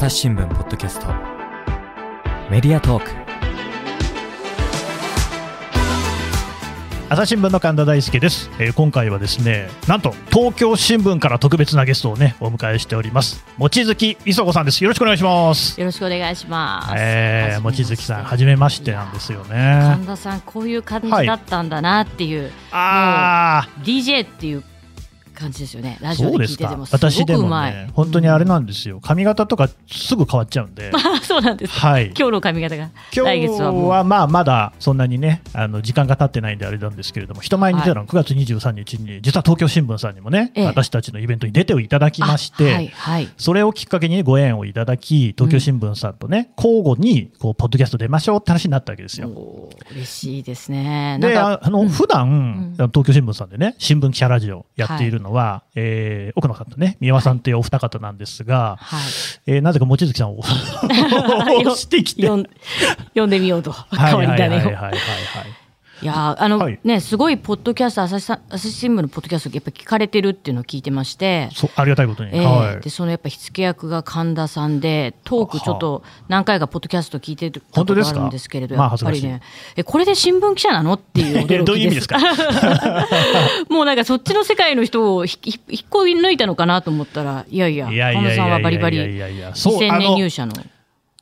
朝日新聞ポッドキャスト。メディアトーク。朝日新聞の神田大輔です、えー今回はですねなんと東京新聞から特別なゲストをねお迎えしております。望月磯子さんです。よろしくお願いします。よろしくお願いします。えー、望月さんはじめましてなんですよね。神田さんこういう感じだったんだなっていう、あ DJ っていう感じですよね。あラジオそうですかで聞いててもすご私でもくうまい。ね本当にあれなんですよ髪型とかすぐ変わっちゃうんで あそうなんです。はい今日の髪型が今来日月はまあまだそんなにねあの時間が経ってないんであれなんですけれども人前に出たのは9月23日に実は東京新聞さんにもね、ええ私たちのイベントに出ていただきまして、あはいはい。それをきっかけにご縁をいただき東京新聞さんとね、交互にこうポッドキャスト出ましょうって話になったわけですよ。嬉しいですね。でかああの、うん普段、ん東京新聞さんでね新聞記者ラジオやっているのは、えー奥野さんとね三輪さんというお二方なんですが、はい。えーなぜか望月さんを 押してきて。読んでみようとはい変わりはいはい種を。はいはいはいいやーあの、はい。ねすごいポッドキャスト朝日朝日新聞のポッドキャストやっぱ聞かれてるっていうのを聞いてまして。ありがたいことに、ええはい。でそのやっぱ火付け役が神田さんでトークちょっと何回かポッドキャスト聞いてたことがあるんですけれどやっぱりまあねえこれで新聞記者なの？っていう驚きです。もうなんかそっちの世界の人をひひ引っこ抜いたのかなと思ったらいやいやいや神田さんはバリバリいやいやいやそう2000あの年入社の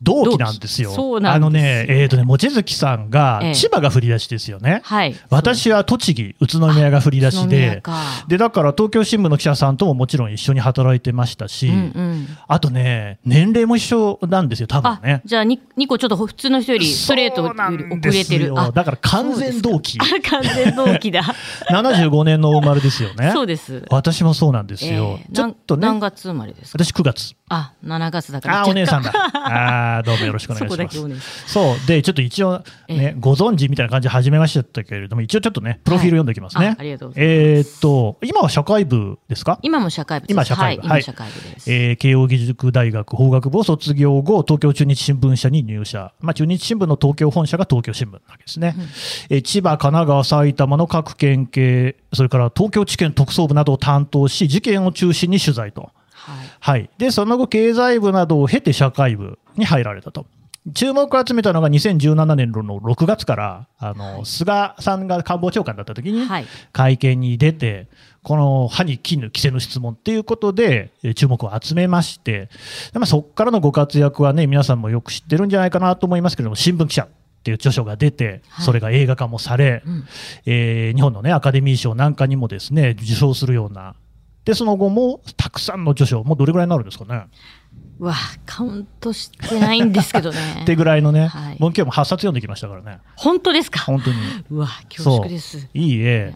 同期なんですよ。そあのね、えっ、とね、望月さんがええ千葉が振り出しですよね。はい私は栃木、宇都宮が振り出しでか、で、だから東京新聞の記者さんとももちろん一緒に働いてましたし、うんうんあとね、年齢も一緒なんですよ、多分あね。じゃあ 2, 2個ちょっと普通の人よりストレートより遅れてるあだから完全同期。完全同期だ 75年のお生まれですよね。そうです私もそうなんですよ。ええちょっとね、何月生まれですか？私9月。あ7月だからあー、お姉さんだだ。あーどうもよろしくお願いします。そそう。で、ちょっと一応、ね、ご存知みたいな感じで始めましたけれども、一応ちょっとね、プロフィール読んでおきますね。はい。あありがとうございます。えーっと、今は社会部ですか？今も社会部です。今社会部。はい。はい、今社会部です、えー慶應義塾大学法学部を卒業後、東京中日新聞社に入社。まあ、中日新聞の東京本社が東京新聞なわけですね。えー千葉、神奈川、埼玉の各県警、それから東京地検特捜部などを担当し、事件を中心に取材と。はい。はい、でその後、経済部などを経て社会部に入られたと。注目を集めたのが2017年の6月からあの、菅さんが官房長官だった時に、はい。会見に出て、この歯に絹着せぬ質問っていうことで、えー注目を集めまして、でまあ、そこからのご活躍はね、皆さんもよく知ってるんじゃないかなと思いますけれども、新聞記者っていう著書が出て、はい。それが映画化もされ、うん。えー日本のね、アカデミー賞なんかにもですね、受賞するような、で、その後もたくさんの著書、もうどれぐらいになるんですかね？うわカウントしてないんですけどね。ってぐらいのね、はい。もう今日も8冊読んできましたからね、本当ですか？本当に。うわ恐縮です。いいえ。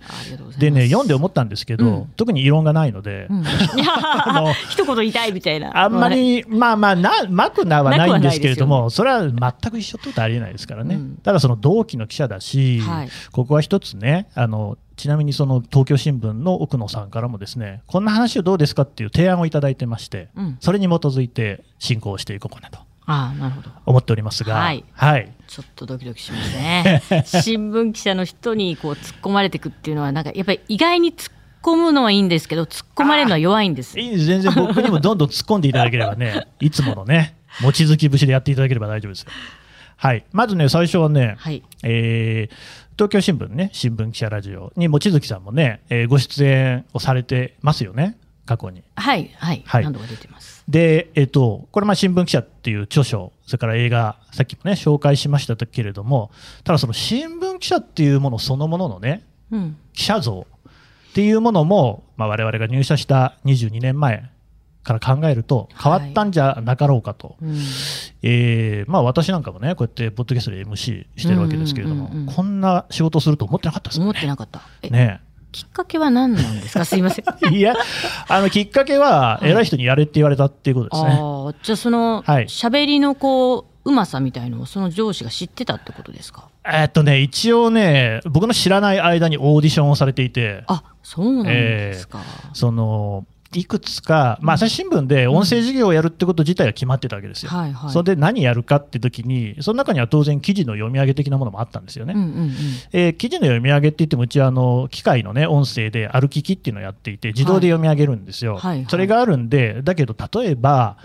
でね、読んで思ったんですけど、うん。特に異論がないので、う 一言言いたいみたいな。あんまり、まあまあな、まくなはないんですけれども、それは全く一緒ってことはありえないですからね。うん。ただその同期の記者だし、はい。ここは一つね、あの、ちなみにその東京新聞の奥野さんからもですね、こんな話をどうですかっていう提案をいただいてまして、うん。それに基づいて進行していこうかなとああなるほど。思っておりますが、はい。はい。ちょっとドキドキしますね。新聞記者の人にこう突っ込まれていくっていうのはなんかやっぱり意外に突っ込むのはいいんですけど突っ込まれるのは弱いんです。いいです。全然僕にもどんどん突っ込んでいただければね、いつものね、望月節でやっていただければ大丈夫ですよ。はい。まずね、最初はね、はい。えー東京新聞ね、新聞記者ラジオに望月さんもね、えーご出演をされてますよね、過去に。はいはい、はい。何度か出てます。で、えっ、と、これ、まあ、新聞記者っていう著書、それから映画、さっきもね、紹介しましたけれども、ただその新聞記者っていうものそのもののね、うん。記者像っていうものも、まあ、我々が入社した22年前から考えると変わったんじゃなかろうかと、うん。えーまあ、私なんかもねこうやってポッドキャストで MC してるわけですけれども、うんうんうんうん。こんな仕事すると思ってなかったですよね。思ってなかった。え、ね。きっかけは何なんですか？すいません。いやあのきっかけははい。偉い人にやれって言われたっていうことですね。ああじゃあそのはい。喋、りのこううまさみたいのをその上司が知ってたってことですか？えーっとね一応ね僕の知らない間にオーディションをされていて。あそうなんですか、そのいくつか、まあ、朝日新聞で音声事業をやるってこと自体は決まってたわけですよ。はいはい。それで何やるかって時に、その中には当然、記事の読み上げ的なものもあったんですよね。うんうんうんえー記事の読み上げって言っても、うちはあの機械の、ね、音声で歩き機っていうのをやっていて、自動で読み上げるんですよ。はいはい。はいそれがあるんで、だけど例えば、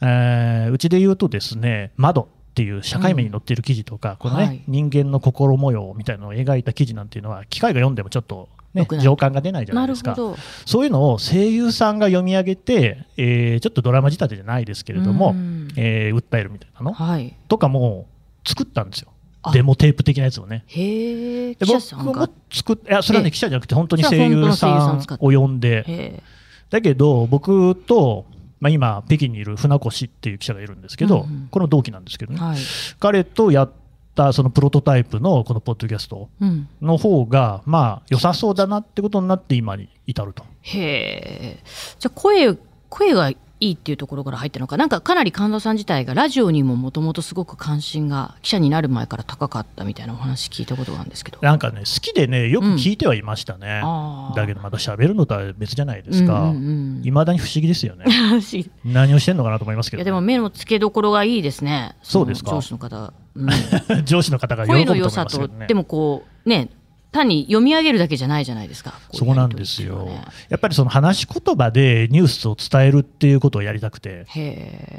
えーうちで言うとですね、窓っていう社会面に載っている記事とか、このね、はい人間の心模様みたいなのを描いた記事なんていうのは、機械が読んでもちょっと、ね情感が出ないじゃなないるですか。そういうのを声優さんが読み上げて、えーちょっとドラマ仕立てじゃないですけれども、うんえー訴えるみたいなの？はい。とかも作ったんですよあ。デモテープ的なやつをね。へえ。で記者さんが僕も。作っいやそれはね、ええ記者じゃなくて、本当に声優ささんを呼んで。だけど、僕と、まあ、今、北京にいる船越っていう記者がいるんですけど、うんうんこの同期なんですけどね、はい。彼とやったそのプロトタイプのこのポッドキャストうん。の方が、まあ、良さそうだなってことになって、今に至ると。へえ。じゃあ声、声がいいっていうところから入ったのか、なんかかなり神田さん自体がラジオにももともとすごく関心が記者になる前から高かったみたいなお話聞いたことがあるんですけど。なんかね、好きでね、よく聞いてはいましたね。あーだけど、また喋るのとは別じゃないですか。うんうんうんいまだに不思議ですよね。い何をしてんのかなと思いますけど、やでも目の付けどころがいいですね。そうですかの上司の方。うん 上司の方が喜ぶ声と思いの良さと、ますけどね。でもこうね単に読み上げるだけじゃないじゃないですか。そうなんですよね。やっぱりその話し言葉でニュースを伝えるっていうことをやりたくて。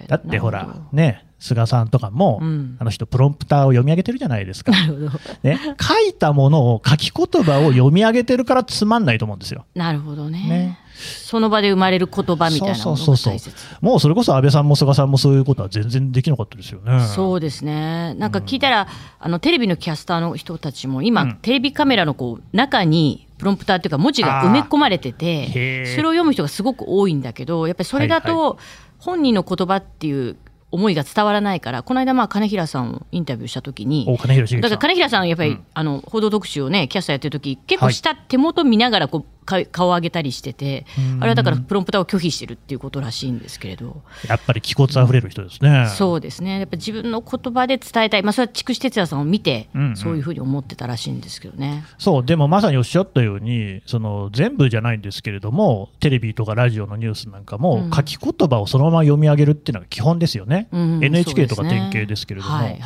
だってほらね、菅さんとかも、うんあの人、プロンプターを読み上げてるじゃないですか。なるほど。ね、書いたものを書き言葉を読み上げてるからつまんないと思うんですよ。なるほどねねその場で生まれる言葉みたいなものが大切。もうそれこそ安倍さんも菅さんもそういうことは全然できなかったですよね。そうですね。なんか聞いたら、あのテレビのキャスターの人たちも今、うんテレビカメラのこう中にプロンプターっていうか文字が埋め込まれてへて、ーそれを読む人がすごく多いんだけど、やっぱりそれだはいと本人の言葉っていう思いが伝わらないから、この間まあ金平さんをインタビューした時に。だから金平さんやっぱり、うんあの報道特集をねキャスターやってる時結構下、手元見ながらこうか顔を上げたりしててうん。あれはだからプロンプターを拒否してるっていうことらしいんですけれど。やっぱり気骨あふれる人ですね。そうですね。やっぱ自分の言葉で伝えたい。まあそれは筑紫哲也さんを見て、うんうん。そういうふうに思ってたらしいんですけどね。そう、でもまさにおっしゃったように、その全部じゃないんですけれども、テレビとかラジオのニュースなんかも、うん。書き言葉をそのまま読み上げるっていうのが基本ですよね。うん NHK とか典型ですけれども、はいはい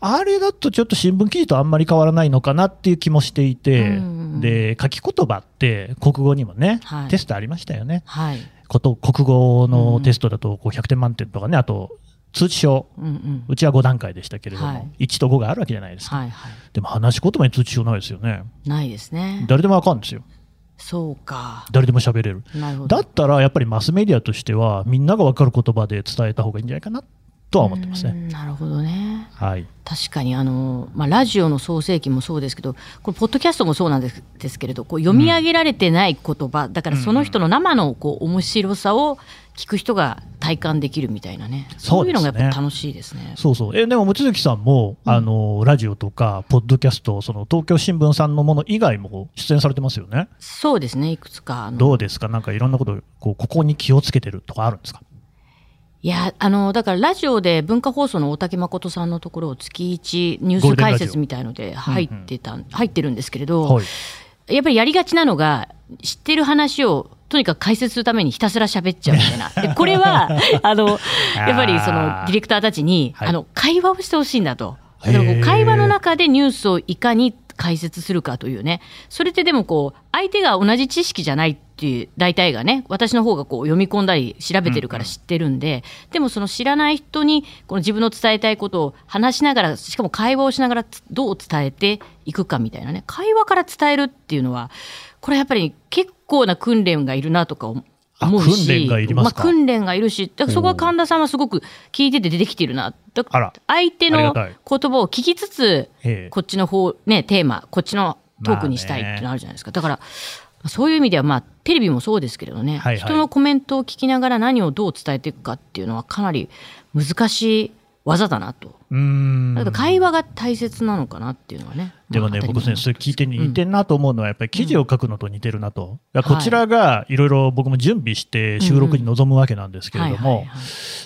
あれだとちょっと新聞記事とあんまり変わらないのかなっていう気もしていて、うんで書き言葉って国語にもね、はい。テストありましたよね。はい。こと国語のテストだとこう100点満点とかね、あと通知書、うんうん。うちは5段階でしたけれども、はい。1と5があるわけじゃないですか。はいはい。でも話し言葉に通知書ないですよね。ないですね。誰でもわかるんですよ。そうか。誰でも喋れる。だったらやっぱりマスメディアとしては、みんなが分かる言葉で伝えた方がいいんじゃないかなとは思ってますね。うんなるほどね。はい、確かにあの、まあ、ラジオの創世記もそうですけどこれポッドキャストもそうなんですですけれどこう読み上げられてない言葉、だからその人の生のこう面白さを聞く人が体感できるみたいなね。そういうのがやっぱ楽しいですね。そうそう。え、でも、望月さんも、あの、ラジオとか、ポッドキャスト、その、東京新聞さんのもの以外も出演されてますよね。そうですねいくつかどうですか？なんかいろんなこと、こう、ここに気をつけてるとかあるんですか？いやあのだからラジオで文化放送の大竹誠さんのところを月一ニュース解説みたいので入ってた、入ってるんですけれど、はい。やっぱりやりがちなのが、知ってる話をとにかく解説するためにひたすら喋っちゃうみたいな。でこれは、あの、やっぱりそのディレクターたちに、はいあの、会話をしてほしいんだと。会話の中でニュースをいかに解説するかというね。それってでもこう、相手が同じ知識じゃないっていう、大体がね、私の方がこう読み込んだり調べてるから知ってるんで、でもその知らない人に、この自分の伝えたいことを話しながら、しかも会話をしながらつどう伝えていくかみたいなね。会話から伝えるっていうのは、これやっぱり結構な訓練がいるなとか思うし、訓練がいりますか？あ、訓練がいるし、だからそこは神田さんはすごく聞いてて出てきてるな。だあら。相手の言葉を聞きつつ、ええ。こっちの方、ね、テーマ、こっちのトークにしたいっていうのあるじゃないですか。だから、そういう意味では、まあ、テレビもそうですけれどね、はいはい。人のコメントを聞きながら何をどう伝えていくかっていうのはかなり難しい技だなと。うーん。だ会話が大切なのかなっていうのはね。でもね、まあ僕ね、それ聞いて似てんなと思うのは、やっぱり記事を書くのと似てるなと。だからはいこちらがいろいろ僕も準備して収録に臨むわけなんですけれども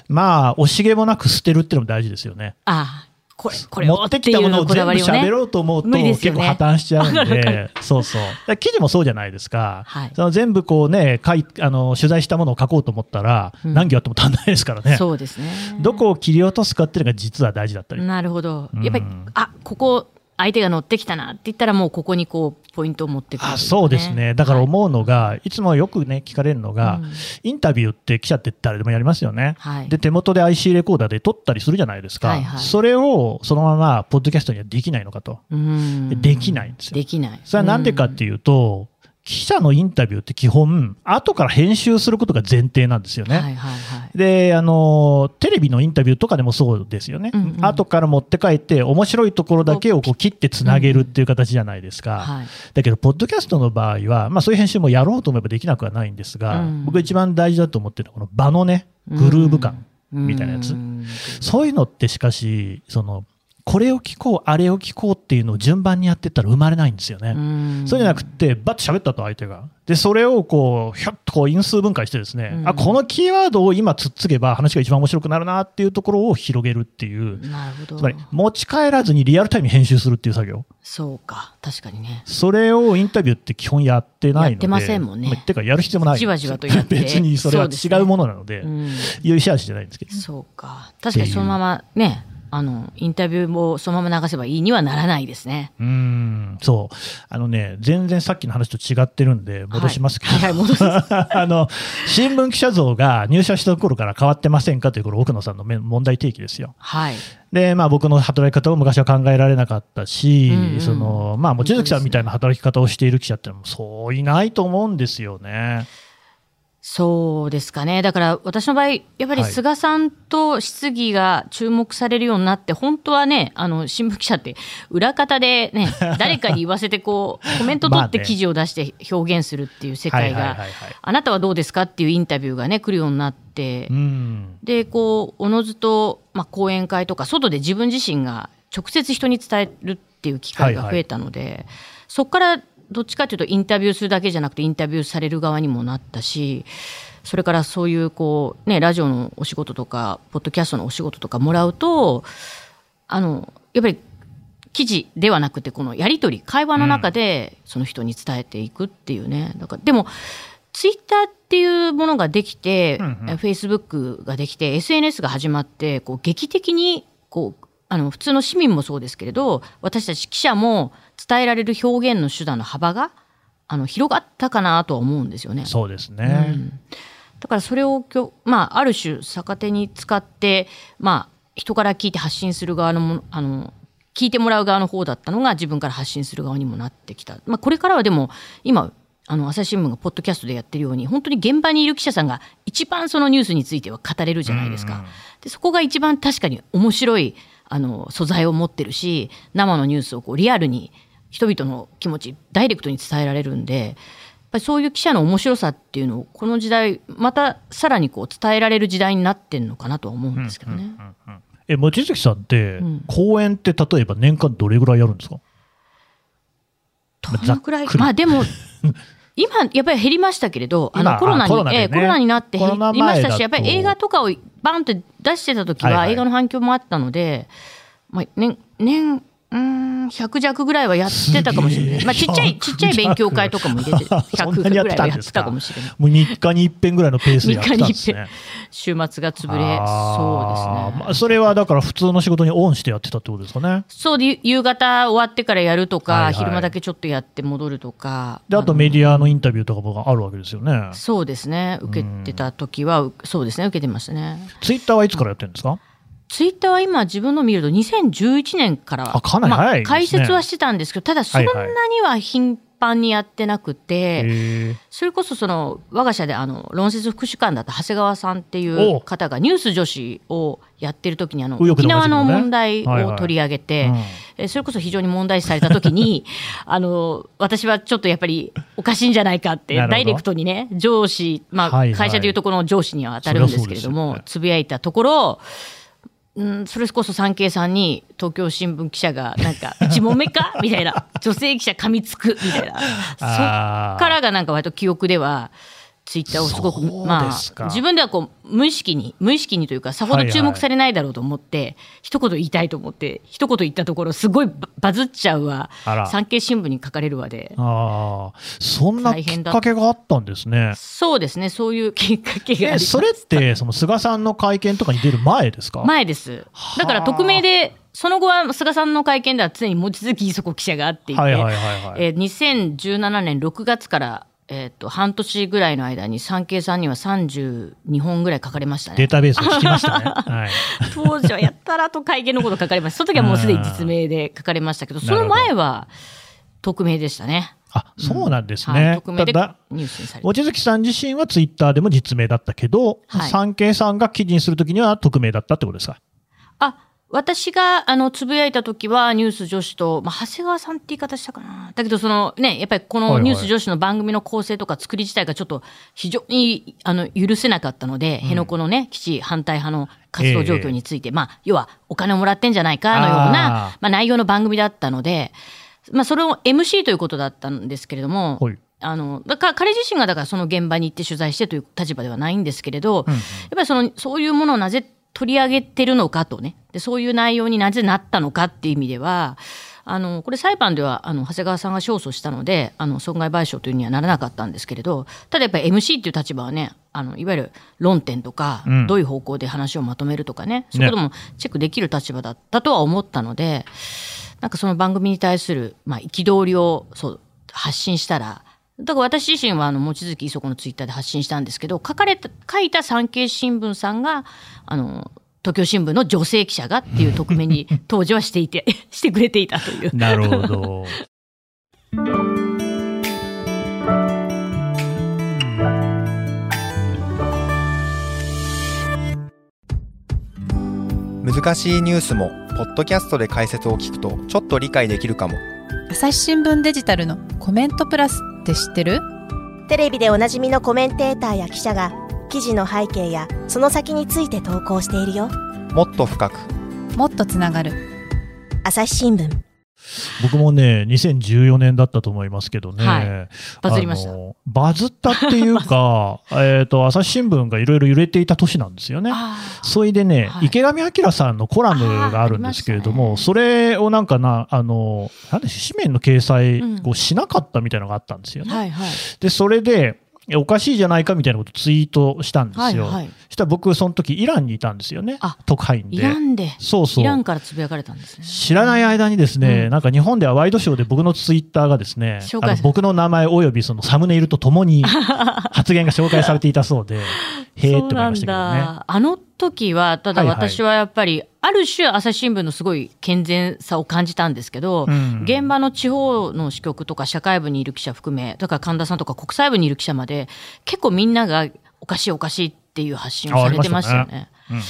まあ、惜しげもなく捨てるっていうのも大事ですよね。ああ、これ、これを持ってきたものを全部喋ろうと思うと、ね結構破綻しちゃうんで、そうそう。記事もそうじゃないですか。はいその全部こうね、書いあの取材したものを書こうと思ったら、うん何行あっても足んないですからね。そうですね。どこを切り落とすかっていうのが実は大事だったり。なるほどう。んやっぱり、あここ相手が乗ってきたなって言ったらもうここにこうポイントを持ってくる、あそうですね、だから思うのが、い、つもよくね、聞かれるのが、うん。インタビューって記者って誰でもやりますよね、はい。で手元で IC レコーダーで撮ったりするじゃないですか、はいはい。それをそのままポッドキャストにはできないのかと、うん。できないんですよ。できない。それはなんでかっていうと、記者のインタビューって基本、後から編集することが前提なんですよね。はいはいはい。であのテレビのインタビューとかでもそうですよね、うんうん。後から持って帰って、面白いところだけをこう切ってつなげるっていう形じゃないですか、はい。だけど、ポッドキャストの場合は、まあ、そういう編集もやろうと思えばできなくはないんですが、うん。僕、一番大事だと思ってるのは、この場のね、グルーヴ感みたいなやつ、うん。そういうのってしかし、そのこれを聞こう、あれを聞こうっていうのを順番にやってったら生まれないんですよね。うんそうじゃなくて、バッと喋ったと相手が。で、それをこう、ひょっとこう因数分解してですね、うんあ、このキーワードを今つっつけば話が一番面白くなるなっていうところを広げるっていう、つまり持ち帰らずにリアルタイムに編集するっていう作業。そうか確かにねそれをインタビューって基本やってないので。やってませんもんねまあてかやる必要もない。じわじわとやって別にそれは違うものなので、うん有意思しじゃないんですけど。そうか確かにそのままねあのインタビューもそのまま流せばいいにはならないですねうーん、そう。あのね、全然さっきの話と違ってるんで、戻しますけど、はいはいはい戻す あの、新聞記者像が入社した頃から変わってませんかという、これ、奥野さんのめ問題提起ですよ。はいで、まあ、僕の働き方を昔は考えられなかったし、うんうんその、まあ、望月さんみたいな働き方をしている記者ってのも、そういないと思うんですよね。そうですかね。だから私の場合やっぱりはい。菅さんと質疑が注目されるようになって、本当はねあの新聞記者って裏方でね 誰かに言わせてこうコメント取って記事を出して表現するっていう世界がはいはいはいはい。あなたはどうですかっていうインタビューがね来るようになって、うん。でこうおのずと、まあ、講演会とか外で自分自身が直接人に伝えるっていう機会が増えたので、そこからどっちかというとインタビューするだけじゃなくてインタビューされる側にもなったしそれからそういうこう、ね、ラジオのお仕事とかポッドキャストのお仕事とかもらうとあのやっぱり記事ではなくてこのやり取り会話の中でその人に伝えていくっていうね、だからでもツイッターっていうものができて、うんうん。フェイスブックができて SNS が始まってこう劇的にこうあの普通の市民もそうですけれど私たち記者も伝えられる表現の手段の幅があの広がったかなとは思うんですよね。そうですね。だからそれをきょ、まあ、ある種逆手に使って、まあ、人から聞いて発信する側のものあの聞いてもらう側の方だったのが自分から発信する側にもなってきた、まあ、これからはでも今あの朝日新聞がポッドキャストでやってるように本当に現場にいる記者さんが一番そのニュースについては語れるじゃないですか。でそこが一番確かに面白いあの素材を持ってるし生のニュースをこうリアルに人々の気持ちダイレクトに伝えられるんでやっぱりそういう記者の面白さっていうのをこの時代またさらにこう伝えられる時代になってんのかなとは思うんですけどね。え、望月さんって、うん。講演って例えば年間どれぐらいやるんですか？どのくらい？まあでも 今やっぱり減りましたけれどあ今のコロナにあコロナでね。ええコロナになって減りましたしやっぱり映画とかをバンって出してた時はいははい。映画の反響もあったので、まあ、年年うーん100弱ぐらいはやってたかもしれない、まあ、ちっちゃいちっちゃい勉強会とかも入れてそん100なにやってぐらいはやってたかもしれない。もう3日に一遍ぐらいのペースでやってたんです3日ね。週末が潰れそうですね。まあそれはだから普通の仕事にオンしてやってたってことですかね。そうで夕方終わってからやるとか、はいはい。昼間だけちょっとやって戻るとか。で、あとのメディアのインタビューとかもあるわけですよね。そうですね。受けてた時はうそうですね。受けてましたね。ツイッターはいつからやってるんですか？ツイッターは今自分の見ると2011年からあかなり早いですね。まあ解説はしてたんですけどただそんなはいには頻繁にやってなくて、へー。それこそその我が社であの論説副主幹だった長谷川さんっていお。う方がニュース女子をやってる時にあの沖縄の問題はいはいを取り上げて、うん。えそれこそ非常に問題視された時に あの私はちょっとやっぱりおかしいんじゃないかってダイレクトにね上司、まあはいはい。会社でいうとこの上司には当たるんですけれども、つぶやいたところうん、それこそ産経さんに東京新聞記者がなんか「一問目か?」みたいな。女性記者噛みつくみたいな。そっからがなんか割と記憶ではツイッターをすごくまあ自分ではこう無意識に無意識にというかさほど注目されないだろうと思って、一言言いたいと思って一言言ったところすごいババズっちゃうわ。産経新聞に書かれるわで。ああ、そんなきっかけがあったんですね。そうですね。そういうきっかけがそれって、その菅さんの会見とかに出る前ですか？前です。だから匿名でその後は菅さんの会見では常に望月磯子記者があっていて、はいはいはいはい。えー2017年6月から、えー、と半年ぐらいの間に産経さんには32本ぐらい書かれましたね。データベースを聞きましたね。はい。当時はやったらと会見のこと書かれました。その時はもうすでに実名で書かれましたけど、その前は匿名でしたね。あ、そうなんですはい、ね。匿名でニュースにされて。望月さん自身はツイッターでも実名だったけど、はい産経さんが記事にするときには匿名だったってことですか？あ私があのつぶやいた時はニュース女子と、まあ、長谷川さんって言い方したかな。だけどそのねやっぱりこのニュース女子の番組の構成とか作り自体がちょっと非常にあの許せなかったので、辺野古のね基地反対派の活動状況について、まあ要はお金をもらってんじゃないかのようあなー。まあ、内容の番組だったので、まあ、それを MC ということだったんですけれども、はい。あのだから彼自身がだからその現場に行って取材してという立場ではないんですけれど、やっぱりそのそういうものをなぜ取り上げてるのかとね。でそういう内容になぜなったのかっていう意味ではあのこれ裁判ではあの長谷川さんが勝訴したのであの損害賠償というにはならなかったんですけれどただやっぱり MC っていう立場はねあのいわゆる論点とか、うん。どういう方向で話をまとめるとかね。そういうこともチェックできる立場だったとは思ったのでなんかその番組に対するまあ憤りをそう発信したらだから私自身はあの望月磯子のツイッターで発信したんですけど書かれた書いた産経新聞さんがあの東京新聞の女性記者がっていう匿名に当時はしていて してくれていたという。なるほど。難しいニュースもポッドキャストで解説を聞くとちょっと理解できるかも朝日新聞デジタルのコメントプラスって知ってる？テレビでおなじみのコメンテーターや記者が記事の背景やその先について投稿しているよ。もっと深く。もっとつながる。朝日新聞僕もね、2014年だったと思いますけどね。はいバズりましたバズったっていうか、えっと、朝日新聞がいろいろ揺れていた年なんですよね。あそれでね、はい池上彰さんのコラムがあるんですけれども、ねそれをなんかな、あの、なんで紙面の掲載うんをしなかったみたいなのがあったんですよね。で、それで、おかしいじゃないかみたいなことツイートしたんですよ。はいはいそしたら僕、その時イランにいたんですよねあ。特派員で。イランで？そうそう。イランからつぶやかれたんですね。知らない間にですね、うんなんか日本ではワイドショーで僕のツイッターがですねあの僕の名前およびそのサムネイルとともに発言が紹介されていたそうで、へえって思いましたけどね。だあの時はただ私はやっぱり、ある種朝日新聞のすごい健全さを感じたんですけど、うん。現場の地方の支局とか社会部にいる記者含めだから神田さんとか国際部にいる記者まで結構みんながおかしいおかしいっていう発信をされてましたよね。うんうん。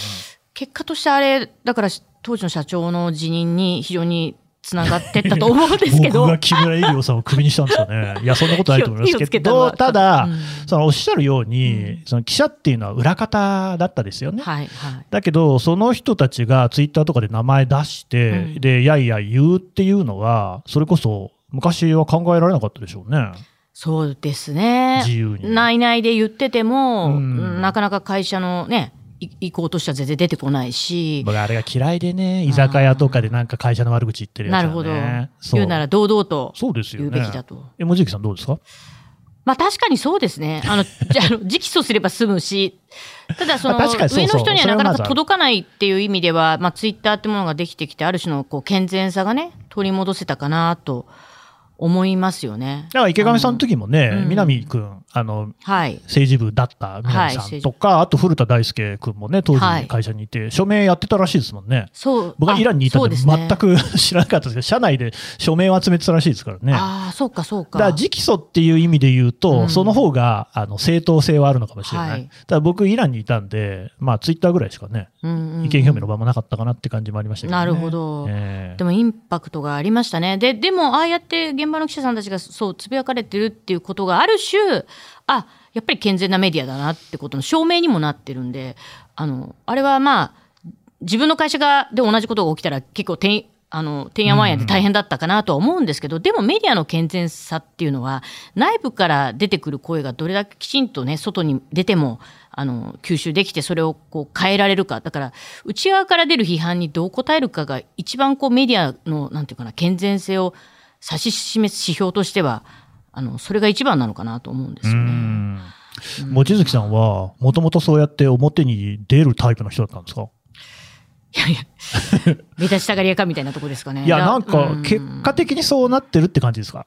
結果としてあれだから当時の社長の辞任に非常につながってったと思うんですけど。僕が木村入夫さんをクビにしたんですよね。いや、そんなことないと思いますけど、ただ、うんそのおっしゃるように、その記者っていうのは裏方だったですよね。はいはいだけど、その人たちがツイッターとかで名前出して、うんで、やいや言うっていうのは、それこそ昔は考えられなかったでしょうね。そうですね。自由に内々で言ってても、うんなかなか会社のね、い意向としては全然出てこないし、僕あれが嫌いでね、居酒屋とかでなんか会社の悪口言ってるやつはね。なるほど。言うなら堂々とそうですよね。言うべきだと。え、もじきさんどうですか？まあ確かにそうですね。あの、じゃあ直訴すれば済むし、ただその、上の人にはなかなか届かないっていう意味では、まあツイッターってものができてきて、ある種のこう健全さがね、取り戻せたかなと思いますよね。だから池上さんの時もね、うん南くん、あの、はい。政治部だった南さはいんとか、あと古田大輔くんもね、当はい時会社にいて、署名やってたらしいですもんね。そう。僕はイランにいたんで全く 知らなかったですけど、社内で署名を集めてたらしいですからね。ああ、そうかそうか。だから直訴っていう意味で言うと、うんその方があの正当性はあるのかもしれない。はいただ僕、イランにいたんで、まあ、ツイッターぐらいしかね、うんうんうん意見表明の場もなかったかなって感じもありましたけど、ね。なるほどええでもインパクトがありましたね。で、でも、ああやって現場の記者さんたちがそうつぶやかれてるっていうことがある種、あ、やっぱり健全なメディアだなってことの証明にもなってるんで、あの、あれはまあ、自分の会社がで同じことが起きたら結構てん、あの、てんやわんやで大変だったかなとは思うんですけど、でもメディアの健全さっていうのは、内部から出てくる声がどれだけきちんとね、外に出ても、あの、吸収できて、それをこう変えられるか。だから、内側から出る批判にどう答えるかが、一番こうメディアの、なんていうかな、健全性を指し示す指標としては、あの、それが一番なのかなと思うんですようね。ん望月さんは、もともとそうやって表に出るタイプの人だったんですか？いやいや、目立ちたがり屋かみたいなとこですかね。いや、なんかう、結果的にそうなってるって感じですか？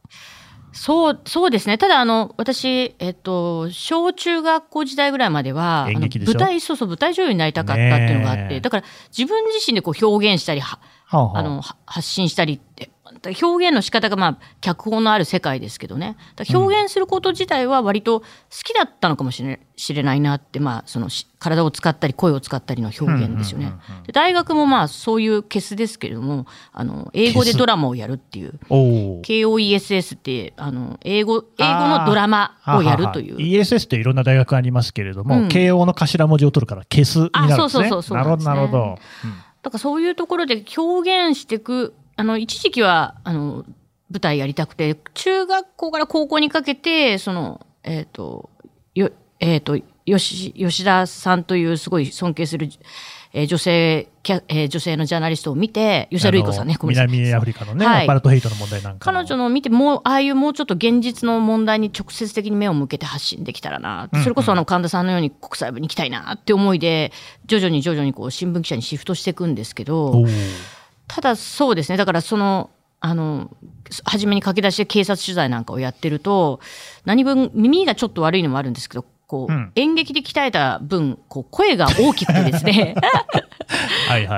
そう、そうですね。ただ、あの、私、えっと、小中学校時代ぐらいまでは、で舞台、そうそう、舞台女優になりたかったっていうのがあって、だから、自分自身でこう表現したり、ははあはああの、は発信したりって、表現の仕方が、まあ、脚本のある世界ですけどね。表現すること自体は割と好きだったのかもしれ知れないなって、まあ、その、し体を使ったり、声を使ったりの表現ですよね。で大学もまあ、そういうケスですけれども、あの、英語でドラマをやるっていう。KOESS ってあの英語英語のドラマをやるという。ははは ESS っていろんな大学ありますけれども、うん慶応の頭文字を取るから消すになるんですね。あそうそうそうそうなるほど、なるほど。だからそういうところで表現していくあの一時期はあの舞台やりたくて中学校から高校にかけてそのえっ、とよえっ、と吉吉田さんというすごい尊敬する、えー女性キャ、えー女性のジャーナリストを見て吉田類子さんね南アフリカのね、はい。アパルトヘイトの問題なんかの。彼女の見てもうああいうもうちょっと現実の問題に直接的に目を向けて発信できたらな、それこそあの神田さんのように国際部に行きたいなって思いで徐々に徐々にこう新聞記者にシフトしていくんですけどただそうですねだからそのあの初めに駆け出して警察取材なんかをやってると何分耳がちょっと悪いのもあるんですけどこう、うん演劇で鍛えた分こう声が大きくてですね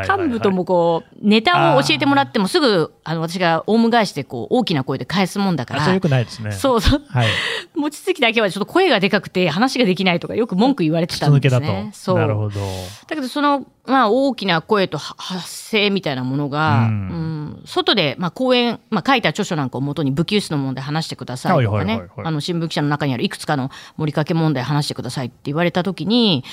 幹部ともこうネタを教えてもらってもすぐあの私がオウム返しでこう大きな声で返すもんだからあそれよくないですね。そうそう。はい。望月だけはちょっと声がでかくて話ができないとかよく文句言われてたんです筒抜けだと。ね。そう。なるほど。だけどその、まあ大きな声とは発声みたいなものが、ううん。ん外で、まあ講演、まあ書いた著書なんかをもとに武器輸出の問題話してくださいとかね。あの新聞記者の中にあるいくつかの盛りかけ問題話してくださいって言われたときに、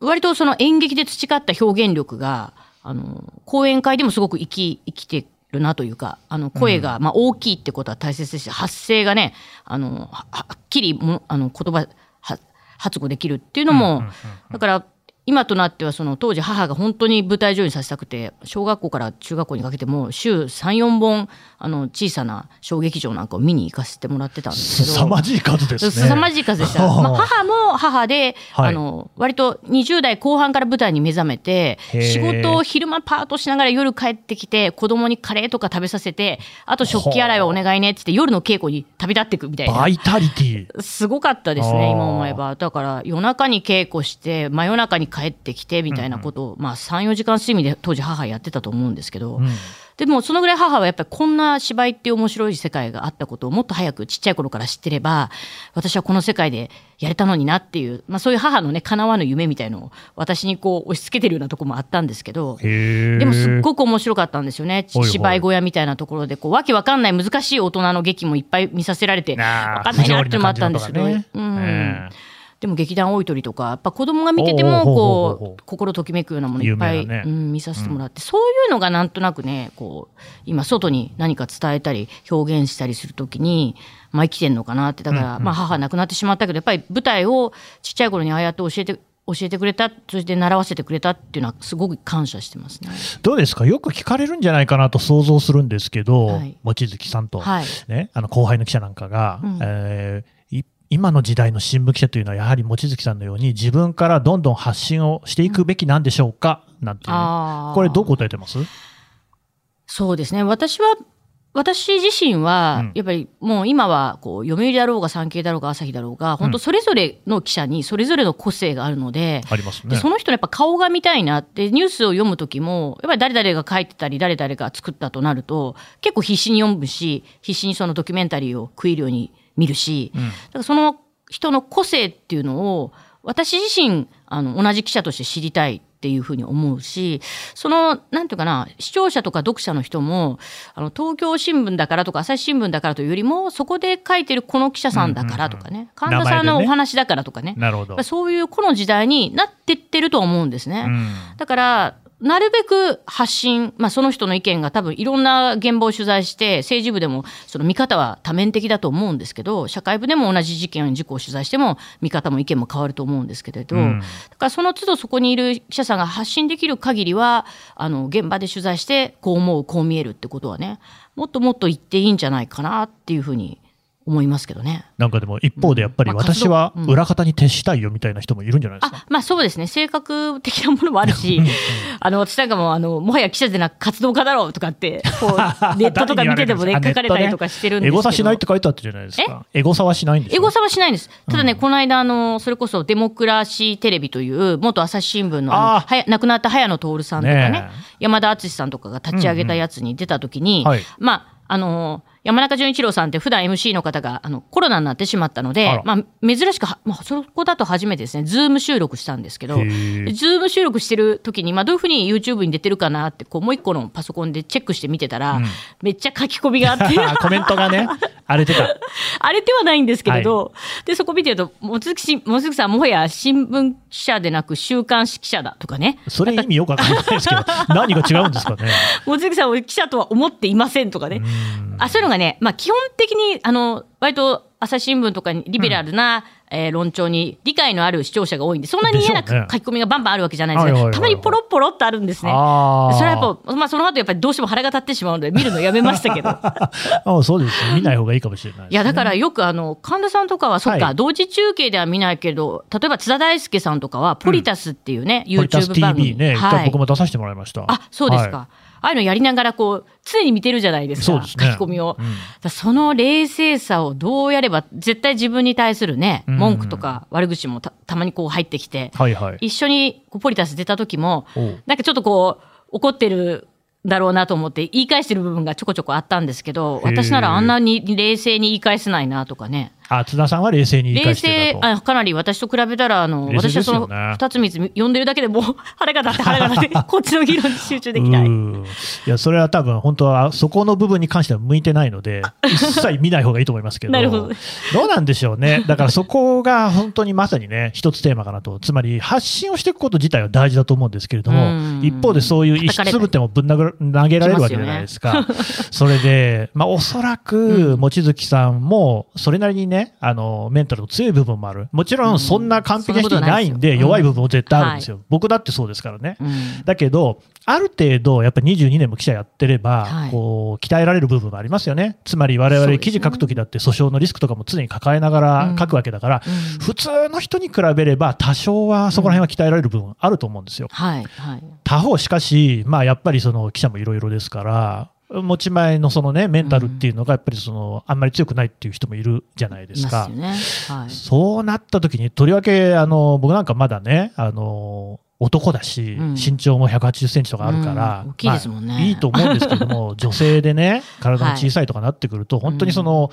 割とその演劇で培った表現力が、あの、講演会でもすごく生き、生きてるなというか、あの、声が、まあ大きいってことは大切ですし、発声がね、あの、ははっきりも、あの、言葉、は発語できるっていうのも、だから、今となってはその当時母が本当に舞台上にさせたくて小学校から中学校にかけても週34本あの小さな小劇場なんかを見に行かせてもらってたんですけど凄まじい数ですね。凄まじい数でした。まあ、母も母で、はいあの、割と20代後半から舞台に目覚めて、仕事を昼間パートしながら夜帰ってきて、子供にカレーとか食べさせて、あと食器洗いはお願いねって言って、夜の稽古に旅立っていくみたいなバ。イタリティ。すごかったですね、今思えば。だから、夜中に稽古して、真夜中に帰ってきて、みたいなことを、まあ、3、4時間睡眠で当時母やってたと思うんですけど、うん。でも、そのぐらい母はやっぱりこんな芝居っていう面白い世界があったことをもっと早くちっちゃい頃から知ってれば、私はこの世界でやれたのになっていう、まあそういう母のね、叶わぬ夢みたいのを私にこう押し付けてるようなとこもあったんですけど。でもすっごく面白かったんですよね。芝居小屋みたいなところで、こう、わけわかんない難しい大人の劇もいっぱい見させられて、わかんないなっていうのもあったんですけど、不条理な感じのとかね。うん。ええでも劇団大いとりとか、やっぱ子供が見てても、こう、心ときめくようなものいっぱい、ね。うん、見させてもらって、そういうのがなんとなくね、こう、今外に何か伝えたり、表現したりするときに、まあ生きてんのかなって、だから、まあ母亡くなってしまったけど、やっぱり舞台をちっちゃい頃にああやって教えて、教えてくれた、そして習わせてくれたっていうのはすごく感謝してますね。どうですか？よく聞かれるんじゃないかなと想像するんですけど、はい。望月さんと、はい。ね、あの後輩の記者なんかが、うん。えーい今の時代の新聞記者というのはやはり望月さんのように自分からどんどん発信をしていくべきなんでしょうか、なんていうね。これどう答えてます？そうですね。私は、私自身はうん、やっぱりもう今は、こう、読売だろうが産経だろうが朝日だろうが、本当それぞれの記者にそれぞれの個性があるので、その人のやっぱ顔が見たいなって、ニュースを読むときも、やっぱり誰々が書いてたり、誰々が作ったとなると、結構必死に読むし、必死にそのドキュメンタリーを食い入るように見るし、うん。だからその人の個性っていうのを私自身あの同じ記者として知りたいっていうふうに思うしそのなんていうかな視聴者とか読者の人もあの東京新聞だからとか朝日新聞だからというよりもそこで書いてるこの記者さんだからとかね、神田さんの名前でね。お話だからとかね。なるほど。そういうこの時代になってってるとは思うんですね。うん。だから、なるべく発信、まあ、その人の意見が多分いろんな現場を取材して、政治部でもその見方は多面的だと思うんですけど、社会部でも同じ事件、事故を取材しても、見方も意見も変わると思うんですけれど、うん。だからその都度そこにいる記者さんが発信できる限りは、あの、現場で取材して、こう思う、こう見えるってことはね、もっともっと言っていいんじゃないかなっていうふうに思いますけどね。なんかでも一方でやっぱり私はうん。裏方に徹したいよみたいな人もいるんじゃないですか。あまあそうですね、性格的なものもあるし、あの私なんかもあのもはや記者でなく活動家だろうとかって、こう ネットとか見ててもね、書かれたりとかしてるんですけど。エゴサしないって書いてあったじゃないですか。エゴサはしないんですエゴサはしないんです。ただね、この間、あの、それこそデモクラシーテレビという、元朝日新聞のあの亡くなった早野徹さんとかね、ねえ。山田敦さんとかが立ち上げたやつに出た時に、はい。まあ、あの、山中淳一郎さんって普段 MC の方があのコロナになってしまったのあでら、まあ、珍しくは、まあ、そこだと初めてですね、 Zoom 収録したんですけど、ズーム収録してる時に、まあ、どういうふうに YouTube に出てるかなって、こう、もう一個のパソコンでチェックして見てたら、めっちゃ書き込みがあって、コメントがね、荒れてた。荒れてはないんですけれど、でそこ見てると、望月し望月さん、もはや新聞記者でなく週刊誌記者だとかね、それ意味よくわかんないですけど、何が違うんですかね。望月さんを記者とは思っていませんとかね、あそういうのがね、まあ、基本的にあの割と朝日新聞とかにリベラルな、えー論調に理解のある視聴者が多いんで、そんなに嫌なね書き込みがバンバンあるわけじゃないんですけど、たまにポロッポロってあるんですね。それはやっぱ、まあ、その後やっぱりどうしても腹が立ってしまうので、見るのやめましたけど。あそうですね。見ない方がいいかもしれないね、いやだからよくあの神田さんとかはそっか、はい。同時中継では見ないけど例えば津田大介さんとかはポリタスっていうね、ポリタス YouTube 番組。ね、はい。僕も出させてもらいました。あそうですか、はああいうのやりながらこう常に見てるじゃないですか。ね。書き込みを、うん。その冷静さをどうやれば絶対自分に対するねうん。文句とか悪口もたたまにこう入ってきて、はいはい。一緒にポリタス出た時もなんかちょっとこう怒ってるだろうなと思って言い返してる部分がちょこちょこあったんですけど私ならあんなに冷静に言い返せないなとかねあ、津田さんは冷静に冷静。あかなり私と比べたらあの冷静私はそのですよね2つ3つ読んでるだけでもう 腹が立って腹が立って こっちの議論に集中できないいや、それは多分、本当はそこの部分に関しては向いてないので、一切見ない方がいいと思いますけど、なるほどどうなんでしょうね。だからそこが本当にまさにね、一つテーマかなと。つまり、発信をしていくこと自体は大事だと思うんですけれどもうん、一方でそういう一つぶてもぶん投げ投げられるわけじゃないですか。それで、まあ、おそらく、望月さんも、それなりにね、あの、メンタルの強い部分もある。もちろん、そんな完璧な人いないんで、うん弱い部分も絶対あるんですよ。僕だってそうですからね。うん。だけど、ある程度、やっぱり22年も記者やってれば、はい。こう、鍛えられる部分もありますよね。つまり我々記事書くときだって訴訟のリスクとかも常に抱えながら書くわけだから、うん。普通の人に比べれば多少はそこら辺は鍛えられる部分あると思うんですよ。他方、しかし、まあやっぱりその記者もいろいろですから、持ち前のそのね、メンタルっていうのがやっぱりその、あんまり強くないっていう人もいるじゃないでいすか。ますよね。はい。そうなった時に、とりわけ、あの、僕なんかまだね、あの、男だし、うん。身長も180センチとかあるから、いですもんね。まあいいと思うんですけども、女性でね、体の小さいとかなってくると、本当にその、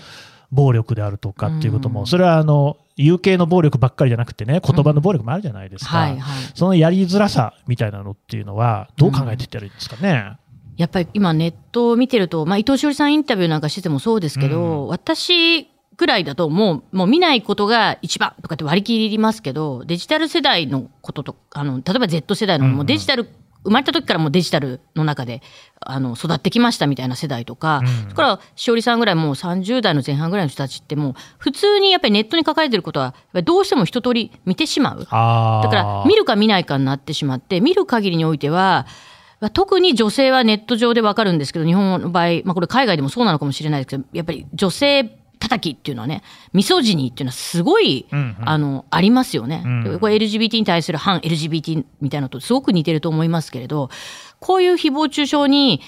暴力であるとかっていうことも、うん。それはあの、有形の暴力ばっかりじゃなくてね、言葉の暴力もあるじゃないですか。はいはい。そのやりづらさみたいなのっていうのは、どう考えていったらいいんですかね？やっぱり今ネットを見てると、まあ、伊藤詩織さんインタビューなんかしててもそうですけど、私ぐらいだともうもう見ないことが一番とかって割り切りますけどデジタル世代のこととあの例えば Z 世代のうんうん。もうデジタル、生まれた時からもうデジタルの中であの育ってきましたみたいな世代とか、うん。それからしおりさんぐらいもう30代の前半ぐらいの人たちってもう普通にやっぱりネットに書かれてることはどうしても一通り見てしまう。あだから見るか見ないかになってしまって見る限りにおいてはまあ特に女性はネット上でわかるんですけど日本の場合、まあ、これ海外でもそうなのかもしれないですけどやっぱり女性叩きっていうのはねミソジニーっていうのはすごい、うんうん。あのありますよね、うん。これ LGBT に対する反 LGBT みたいなのとすごく似てると思いますけれどこういう誹謗中傷に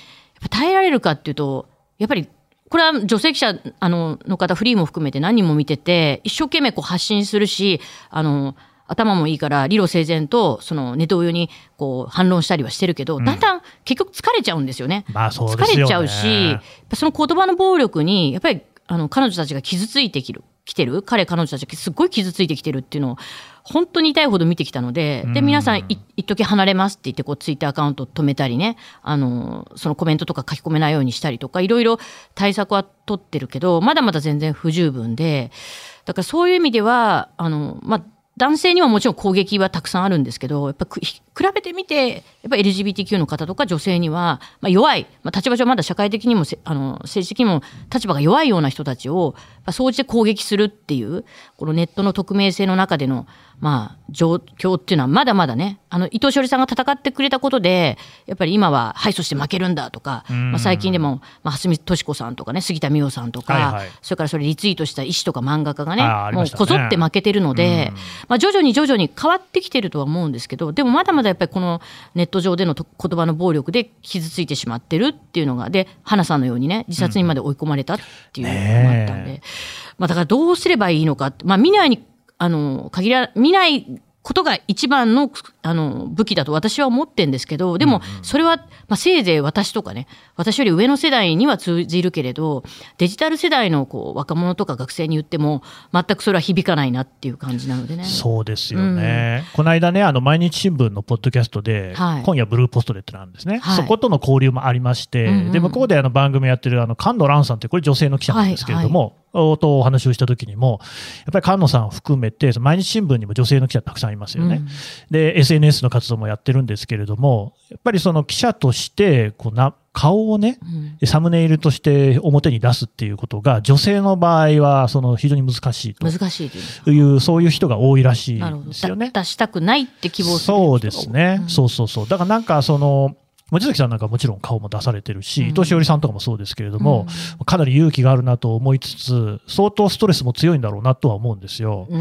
耐えられるかっていうとやっぱりこれは女性記者あのの方フリーも含めて何人も見てて一生懸命こう発信するしあの頭もいいから理路整然とそのネトウヨにこう反論したりはしてるけど、だんだん結局疲れちゃうんですよね。まあそうですよね。疲れちゃうしその言葉の暴力にやっぱりあの彼女たちが傷ついてきる来てる彼彼女たちがすっごい傷ついてきてるっていうのを本当に痛いほど見てきたのでで皆さんい一時離れますって言ってこうツイッターアカウント止めたりねあのそのコメントとか書き込めないようにしたりとかいろいろ対策は取ってるけどまだまだ全然不十分でだからそういう意味ではあの、まあ、男性にはもちろん攻撃はたくさんあるんですけどやっぱく比べてみてやっぱ LGBTQ の方とか女性には、まあ、弱い、まあ、立場上まだ社会的にもあの政治的にも立場が弱いような人たちを、まあ、総じて攻撃するっていうこのネットの匿名性の中での、まあ、状況っていうのはまだまだねあの伊藤詩織さんが戦ってくれたことでやっぱり今は敗訴して負けるんだとか、まあ、最近でも、まあ、蓮見敏子さんとかね杉田美桜さんとか、はいはい。それからそれリツイートした医師とか漫画家がねもうこぞって負けてるので、まあ、徐々に徐々に変わってきてるとは思うんですけどでもまだまだやっぱりこのネット上でのと言葉の暴力で傷ついてしまってるっていうのがで花さんのようにね自殺にまで追い込まれたっていうのがあったんで、ねまあ、だからどうすればいいのかまあ、見ないにあの限ら見ないことが一番のあの武器だと私は思ってるんですけどでもそれは、まあ、せいぜい私とかね私より上の世代には通じるけれどデジタル世代のこう若者とか学生に言っても全くそれは響かないなっていう感じなのでね。そうですよね、この間ね、あの毎日新聞のポッドキャストで、はい。今夜ブルーポストでってなんですね、はい。そことの交流もありまして、うんうん。で向こうであの番組やってるあの菅野蘭さんって、これ、女性の記者なんですけれども、おとお話をした時にも、やっぱり菅野さんを含めて、毎日新聞にも女性の記者たくさんいますよね。うん。で SNS の活動もやってるんですけれども、やっぱりその記者としてこうな顔をね、うん。サムネイルとして表に出すっていうことが、女性の場合はその非常に難しいと。難しいという。そういう人が多いらしいですよね。だ出したくないって希望するそうですね、うん。そうそうそう、だからなんかその、望月さんなんかもちろん顔も出されてるし、うん。伊藤詩織さんとかもそうですけれども、かなり勇気があるなと思いつつ、相当ストレスも強いんだろうなとは思うんですよ。こ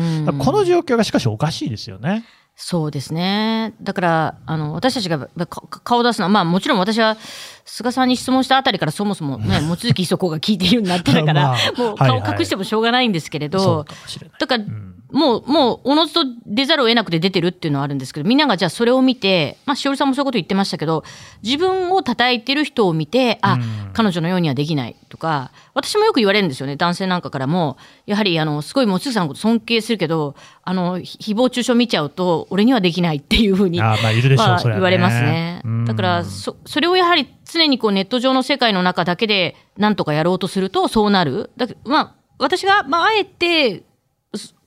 の状況がしかしおかしいですよね。そうですね。だから、あの、私たちがか顔を出すのは、まあもちろん私は、菅さんに質問したあたりからそもそもね、望月磯子が聞いているようになってたから、まあもう顔はいはい隠してもしょうがないんですけれど、そうかもしれない。だから、うんもう、もう、おのずと出ざるを得なくて出てるっていうのはあるんですけど、みんながじゃあそれを見て、まあ、しおりさんもそういうこと言ってましたけど、自分を叩いてる人を見て、あ、うん彼女のようにはできないとか、私もよく言われるんですよね、男性なんかからも、やはり、あの、すごい、もつさんのこと尊敬するけど、あの、ひ誹謗中傷見ちゃうと、俺にはできないっていうふうに、あーまあいるでしょう言われますねうん。だから、そ、それをやはり常にこうネット上の世界の中だけで、なんとかやろうとすると、そうなる。だまあ、私が、まあ、あえて、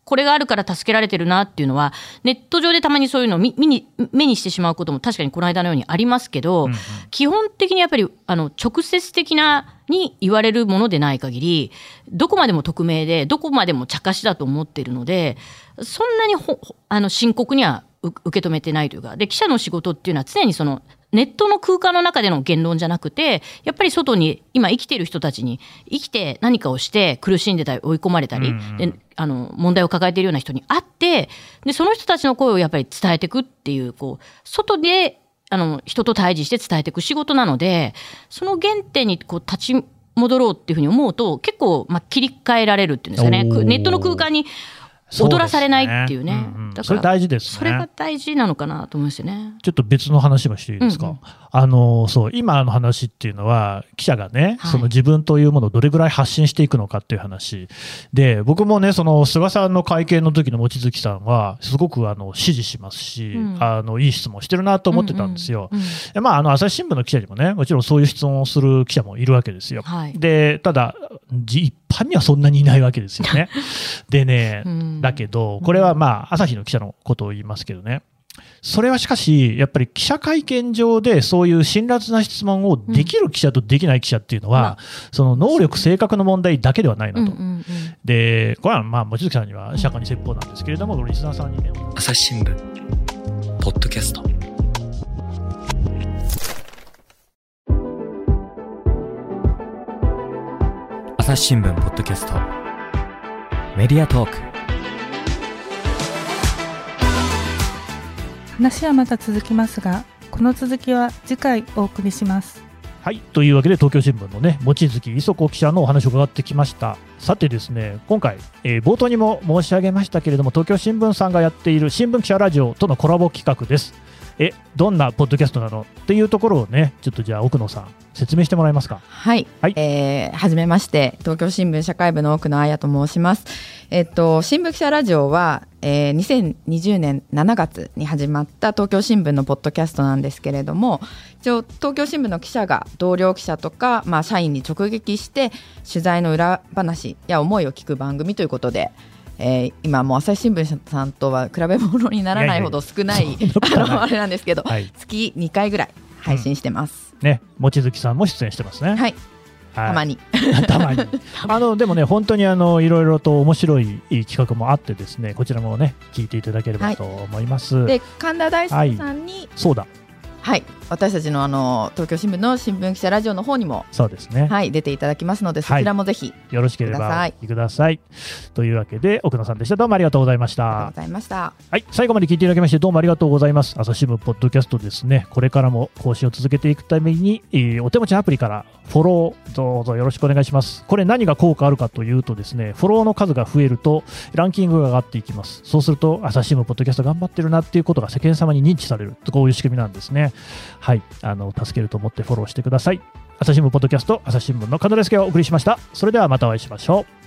これがあるから助けられてるなっていうのは、ネット上でたまにそういうのを見見に目にしてしまうことも確かにこの間のようにありますけど、基本的にやっぱりあの直接的なに言われるものでない限り、どこまでも匿名で、どこまでも茶化しだと思っているので、そんなにほほあの深刻にはう受け止めてないというか、で記者の仕事っていうのは常にそのネットの空間の中での言論じゃなくて、やっぱり外に今生きている人たちに生きて何かをして苦しんでたり追い込まれたり、であの問題を抱えているような人に会ってでその人たちの声をやっぱり伝えていくっていうこう外であの人と対峙して伝えていく仕事なのでその原点にこう立ち戻ろうっていうふうに思うと結構、まあ、切り替えられるっていうんですかね。ネットの空間に踊らされないっていうね。そうですねうんうん。だからそれ大事ですね。それが大事なのかなと思いますよね。ちょっと別の話もしていいですか、うん。うんあのそう今の話っていうのは、記者がね、はい。その自分というものをどれぐらい発信していくのかっていう話で、僕もね、その菅さんの会見の時の望月さんは、すごくあの支持しますし、うん。あのいい質問してるなと思ってたんですよ。うんうんでまあ、あの朝日新聞の記者にもね、もちろんそういう質問をする記者もいるわけですよ。はい。でただ、じ一般にはそんなにいないわけですよね。でね、うんだけど、これはまあ、朝日の記者のことを言いますけどね、それはしかし、やっぱり記者会見上でそういう辛辣な質問をできる記者とできない記者っていうのは、まあその能力、性格の問題だけではないなと。うんうんうんで、これはまあ、望月さんには釈迦に説法なんですけれども、リスナーさんにね、朝日新聞ポッドキャスト。朝日新聞ポッドキャスト。メディアトーク話はまた続きますがこの続きは次回お送りしますはい。というわけで、東京新聞のね、望月磯子記者のお話を伺ってきました。さてですね、今回、えー冒頭にも申し上げましたけれども、東京新聞さんがやっている新聞記者ラジオとのコラボ企画です。え、どんなポッドキャストなの？っていうところをね、ちょっとじゃあ奥野さん、説明してもらえますか？はい、はいえーはじめまして東京新聞社会部の奥野彩と申します。えっと新聞記者ラジオは、えー2020年7月に始まった東京新聞のポッドキャストなんですけれども一応東京新聞の記者が同僚記者とか、まあ、社員に直撃して取材の裏話や思いを聞く番組ということで、えー今もう朝日新聞さんとは比べ物にならないほど少ないあのあれなんですけど、はい。月2回ぐらい配信してます。ね、望月さんも出演してますね。はい、はいたまに。たまに。あの、でもね、本当にあの、いろいろと面白い企画もあってですね、こちらもね、聞いていただければと思います。で神田大輔さんに、そうだ、はい、私たちのあの東京新聞の新聞記者ラジオの方にも、そうですね。はい、出ていただきますので、そちらもぜひ、よろしければお聞きください。というわけで、奥野さんでした。どうもありがとうございましたありがとうご。ざいました。はい、最後まで聞いていただきましてどうもありがとうございます。朝日新聞ポッドキャストですね、これからも更新を続けていくために、えーお手持ちアプリからフォローどうぞよろしくお願いします。これ何が効果あるかというとですね、フォローの数が増えるとランキングが上がっていきます。そうすると朝日新聞ポッドキャスト頑張ってるなっていうことが世間様に認知されるとこういう仕組みなんですね。はい、あの助けると思ってフォローしてください。朝日新聞ポッドキャスト朝日新聞の門出助がお送りしました。それではまたお会いしましょう。